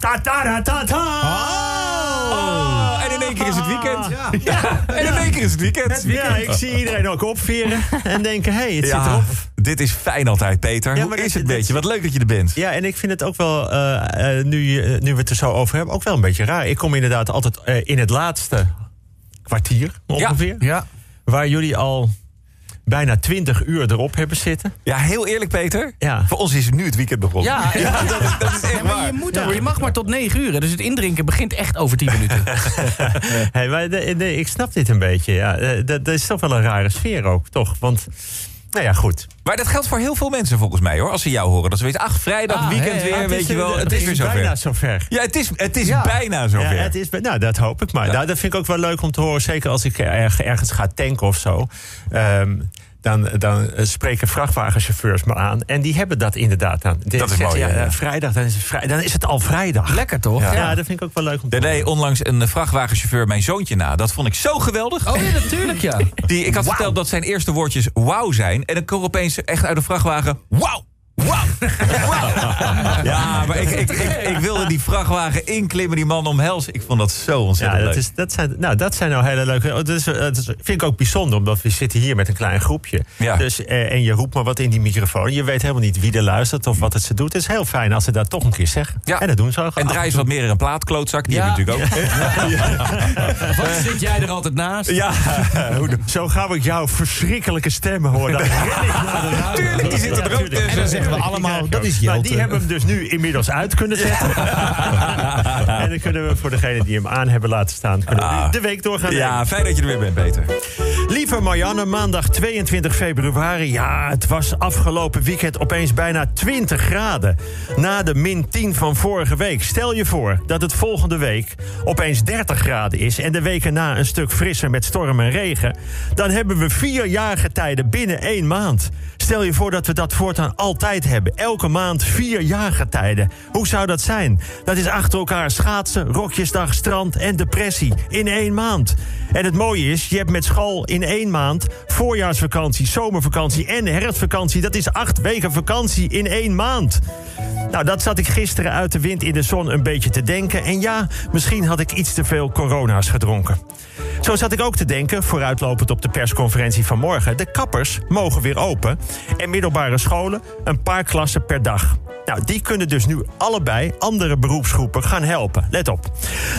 Ta ta ta ta ta. Oh, en in één keer is het weekend. Ja. En in één keer is het weekend. Ja, ik zie iedereen ook opveren en denken, hé, hey, het zit erop. dit is fijn altijd, Peter. Ja, Hoe maar is dat- het dat- beetje? Wat leuk dat je er bent. Ja, en ik vind het ook wel, eh, eh, nu, nu we het er zo over hebben, ook wel een beetje raar. Ik kom inderdaad altijd eh, in het laatste kwartier ongeveer. Ja. Waar jullie al bijna 20 uur erop hebben zitten. Ja, heel eerlijk, Peter. Ja. Voor ons is nu het weekend begonnen. Ja, ja. dat, is, dat is echt Ja, maar waar. je, moet ook, je mag maar tot 9 uur. Dus het indrinken begint echt over 10 minuten. Hey, maar de- ik snap dit een beetje. Ja. Eh, Dat, dat is toch wel een rare sfeer ook, toch? Want, nou ja, goed. Maar dat geldt voor heel veel mensen volgens mij, hoor. Als ze jou horen. Dat ze weten, ach, vrijdag, Ah, weekend weer, het weet je wel. Het is weer bijna zover. zover. Ja, het is, het is Ja. bijna zover. Ja, het is, nou, dat hoop ik maar. Nou, dat vind ik ook wel leuk om te horen. Zeker als ik erg, ergens ga tanken of zo. Ehm, dan, dan eh, spreken vrachtwagenchauffeurs me aan. En die hebben dat inderdaad aan. Dat is zeggen, mooi, ja, ja, ja. Vrijdag, dan is, het vrij, dan is het al vrijdag. Lekker toch? Ja, dat vind ik ook wel leuk om te deed horen. onlangs een vrachtwagenchauffeur mijn zoontje na. Dat vond ik zo geweldig. Oh ja, natuurlijk ja. Die, ik had verteld dat zijn eerste woordjes wauw zijn. En dan kwam er opeens echt uit de vrachtwagen wauw. Ja, maar ik, ik, ik, ik wilde die vrachtwagen inklimmen, die man omhelzen. Ik vond dat zo Ja, ontzettend dat, leuk. is, dat, zijn, nou, dat zijn nou hele leuke. oh, Dat, is, dat vind ik ook bijzonder, omdat we zitten hier met een klein groepje. Ja. Dus, eh, en je roept maar wat in die microfoon. Je weet helemaal niet wie er luistert of wat het ze doet. Het is heel fijn als ze dat toch een keer zeggen. Ja. En dat doen ze ook. En draai eens wat meer in een plaatklootzak. Die Ja. heb je natuurlijk ook. Wat zit jij er altijd naast? Ja, Zo gauw ik jouw verschrikkelijke stemmen hoor. Dan ren ik naar de radio. Tuurlijk, die zitten er ook tussen. En dan we allemaal, dat is Maar Jelte. die hebben hem dus nu inmiddels uit kunnen zetten. en dan kunnen we voor degene die hem aan hebben laten staan... kunnen we nu de week doorgaan. ja, fijn dat je er weer bent, Peter. Lieve Marianne, maandag 22 februari. Ja, het was afgelopen weekend opeens bijna 20 graden. Na de min 10 van vorige week. Stel je voor dat het volgende week opeens 30 graden is... en de weken na een stuk frisser met storm en regen... dan hebben we vier jaargetijden binnen één maand. Stel je voor dat we dat voortaan altijd hebben. Elke maand vier jaargetijden. Hoe zou dat zijn? Dat is achter elkaar schaatsen, rokjesdag, strand en depressie in één maand. En het mooie is, je hebt met school in één maand voorjaarsvakantie, zomervakantie en herfstvakantie. Dat is acht weken vakantie in één maand. Nou, dat zat ik gisteren uit de wind in de zon een beetje te denken. En ja, misschien had ik iets te veel corona's gedronken. Zo zat ik ook te denken, vooruitlopend op de persconferentie van morgen. De kappers mogen weer open. En middelbare scholen een paar klassen per dag. Nou, die kunnen dus nu allebei andere beroepsgroepen gaan helpen. Let op.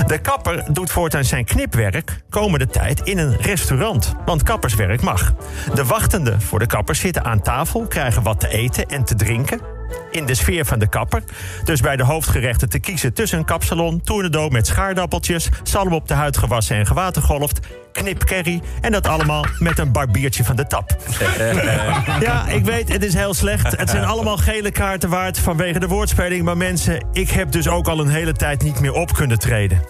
De kapper doet voortaan zijn knipwerk komende tijd in een restaurant. Want kapperswerk mag. De wachtenden voor de kapper zitten aan tafel, krijgen wat te eten en te drinken in de sfeer van de kapper. Dus bij de hoofdgerechten te kiezen tussen een kapsalon, tournedoom met schaardappeltjes, zalm op de huid gewassen en gewatergolfd, knipcurry en dat allemaal met een barbiertje van de tap. Ja, ik weet, het is heel slecht. Het zijn allemaal gele kaarten waard vanwege de woordspeling. Maar mensen, ik heb dus ook al een hele tijd niet meer op kunnen treden.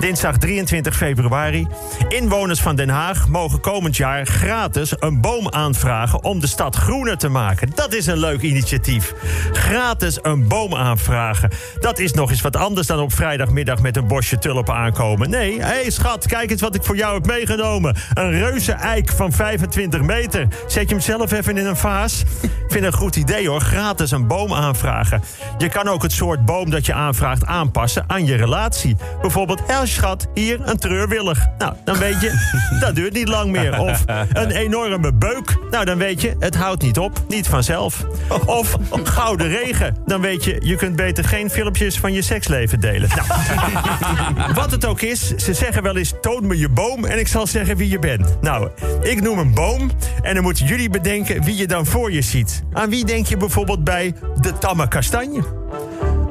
Dinsdag 23 februari. Inwoners van Den Haag mogen komend jaar gratis een boom aanvragen om de stad groener te maken. Dat is een leuk initiatief. Gratis een boom aanvragen. Dat is nog eens wat anders dan op vrijdagmiddag met een bosje tulpen aankomen. Nee, hé schat, kijk eens wat ik voor jou heb meegenomen. Een reuze eik van 25 meter. Zet je hem zelf even in een vaas? Ik vind een goed idee hoor, gratis een boom aanvragen. Je kan ook het soort boom dat je aanvraagt aanpassen aan je relatie. Bijvoorbeeld, hé schat, hier een treurwillig. Nou, dan weet je, dat duurt niet lang meer. Of een enorme beuk. Nou, dan weet je, het houdt niet op, niet vanzelf. Of gouden regen. Dan weet je, je kunt beter geen filmpjes van je seksleven delen. Nou, wat het ook is, ze zeggen wel eens: toon me je boom en ik zal zeggen wie je bent. Nou, ik noem een boom en dan moeten jullie bedenken wie je dan voor je ziet. Aan wie denk je bijvoorbeeld bij de tamme kastanje?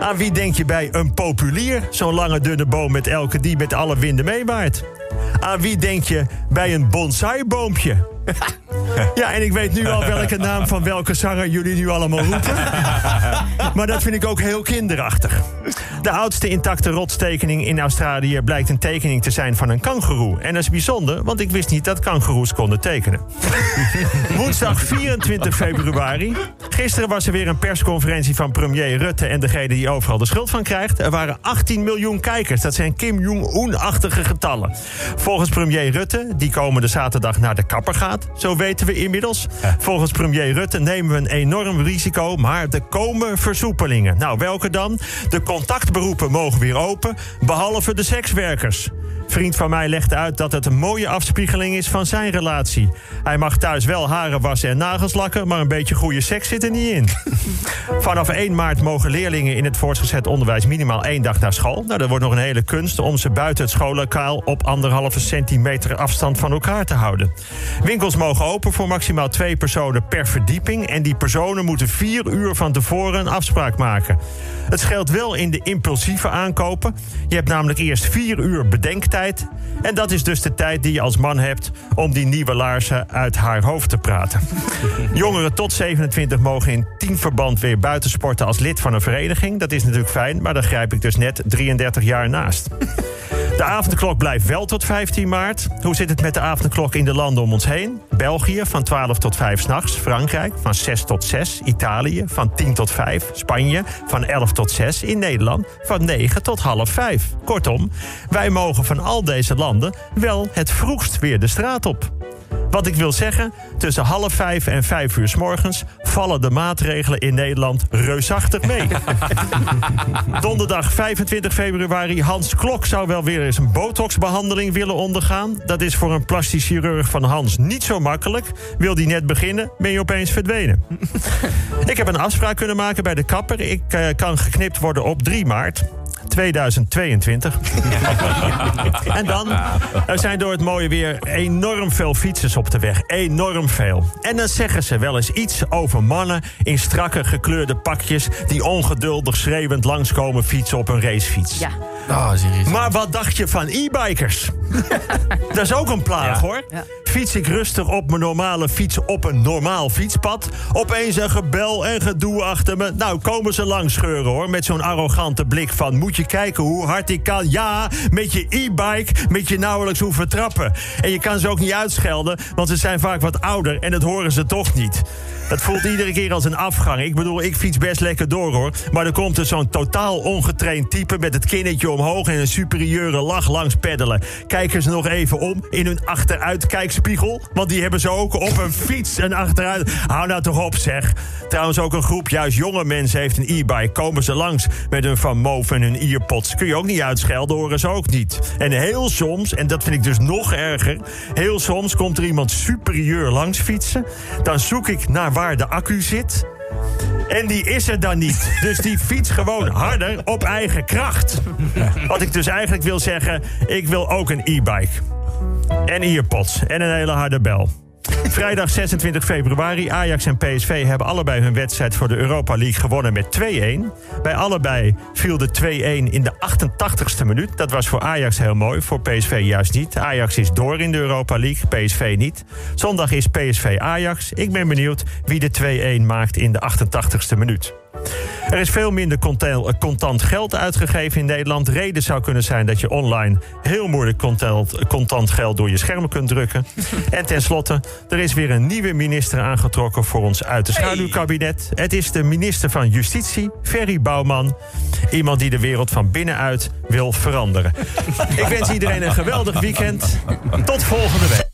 Aan wie denk je bij een populier? Zo'n lange dunne boom met elke die met alle winden meewaait. Aan wie denk je bij een bonsaiboompje? Ja, en ik weet nu al welke naam van welke zanger jullie nu allemaal roepen. Maar dat vind ik ook heel kinderachtig. De oudste intacte rotstekening in Australië blijkt een tekening te zijn van een kangoeroe. En dat is bijzonder, want ik wist niet dat kangoeroes konden tekenen. Woensdag 24 februari. Gisteren was er weer een persconferentie van premier Rutte en degene die overal de schuld van krijgt. Er waren 18 miljoen kijkers. Dat zijn Kim Jong-un-achtige getallen. Volgens premier Rutte, die komende zaterdag naar de kapper gaat, zo weten we inmiddels. Volgens premier Rutte nemen we een enorm risico, maar er komen versoepelingen. Nou, welke dan? De beroepen mogen weer open, behalve de sekswerkers. Vriend van mij legde uit dat het een mooie afspiegeling is van zijn relatie. Hij mag thuis wel haren wassen en nagels lakken, maar een beetje goede seks zit er niet in. Vanaf 1 maart mogen leerlingen in het voortgezet onderwijs minimaal één dag naar school. Nou, dat wordt nog een hele kunst om ze buiten het schoollokaal op anderhalve centimeter afstand van elkaar te houden. Winkels mogen open voor maximaal twee personen per verdieping. En die personen moeten vier uur van tevoren een afspraak maken. Het scheelt wel in de impulsieve aankopen. Je hebt namelijk eerst vier uur bedenktijd. En dat is dus de tijd die je als man hebt om die nieuwe laarzen uit haar hoofd te praten. Jongeren tot 27 mogen in teamverband weer buitensporten als lid van een vereniging. Dat is natuurlijk fijn, maar daar grijp ik dus net 33 jaar naast. De avondklok blijft wel tot 15 maart. Hoe zit het met de avondklok in de landen om ons heen? België van 12 tot 5 s'nachts. Frankrijk van 6 tot 6. Italië van 10 tot 5. Spanje van 11 tot 6. In Nederland van 9 tot half 5. Kortom, wij mogen van al deze landen wel het vroegst weer de straat op. Wat ik wil zeggen, tussen half vijf en vijf uur s morgens vallen de maatregelen in Nederland reusachtig mee. Donderdag 25 februari. Hans Klok zou wel weer eens een botoxbehandeling willen ondergaan. Dat is voor een plastisch chirurg van Hans niet zo makkelijk. Wil die net beginnen, ben je opeens verdwenen. ik heb een afspraak kunnen maken bij de kapper. Ik uh, kan geknipt worden op 3 maart. 2022. en dan, er zijn door het mooie weer enorm veel fietsers op de weg. Enorm veel. En dan zeggen ze wel eens iets over mannen in strakke gekleurde pakjes... die ongeduldig schreeuwend langskomen fietsen op een racefiets. Ja. Oh, maar wat dacht je van e-bikers? Dat is ook een plaag, ja. hoor. Ja. Fiets ik rustig op mijn normale fiets op een normaal fietspad. Opeens een gebel en gedoe achter me. Nou, komen ze langs scheuren, hoor. Met zo'n arrogante blik van... moet je kijken hoe hard ik kan. Ja, met je e-bike met je nauwelijks hoeven trappen. En je kan ze ook niet uitschelden, want ze zijn vaak wat ouder... en dat horen ze toch niet. Dat voelt iedere keer als een afgang. Ik bedoel, ik fiets best lekker door hoor. Maar er komt er zo'n totaal ongetraind type met het kinnetje omhoog en een superieure lach langs peddelen. Kijken ze nog even om in hun achteruitkijkspiegel? Want die hebben ze ook op een fiets en achteruit. Hou nou toch op zeg. Trouwens ook een groep juist jonge mensen heeft een e-bike. Komen ze langs met hun Van Moof en hun earpods. Kun je ook niet uitschelden, horen ze ook niet. En heel soms, en dat vind ik dus nog erger... heel soms komt er iemand superieur langs fietsen. Dan zoek ik naar waar de accu zit. En die is er dan niet. Dus die fiets gewoon harder op eigen kracht. Wat ik dus eigenlijk wil zeggen, ik wil ook een e-bike. En earpods. En een hele harde bel. Vrijdag 26 februari. Ajax en PSV hebben allebei hun wedstrijd voor de Europa League gewonnen met 2-1. Bij allebei viel de 2-1 in de 88ste minuut. Dat was voor Ajax heel mooi, voor PSV juist niet. Ajax is door in de Europa League, PSV niet. Zondag is PSV Ajax. Ik ben benieuwd wie de 2-1 maakt in de 88ste minuut. Er is veel minder contant geld uitgegeven in Nederland. Reden zou kunnen zijn dat je online heel moeilijk contant geld door je schermen kunt drukken. En tenslotte, er is weer een nieuwe minister aangetrokken voor ons uit de schaduwkabinet. Het is de minister van Justitie, Ferry Bouwman. Iemand die de wereld van binnenuit wil veranderen. Ik wens iedereen een geweldig weekend. Tot volgende week.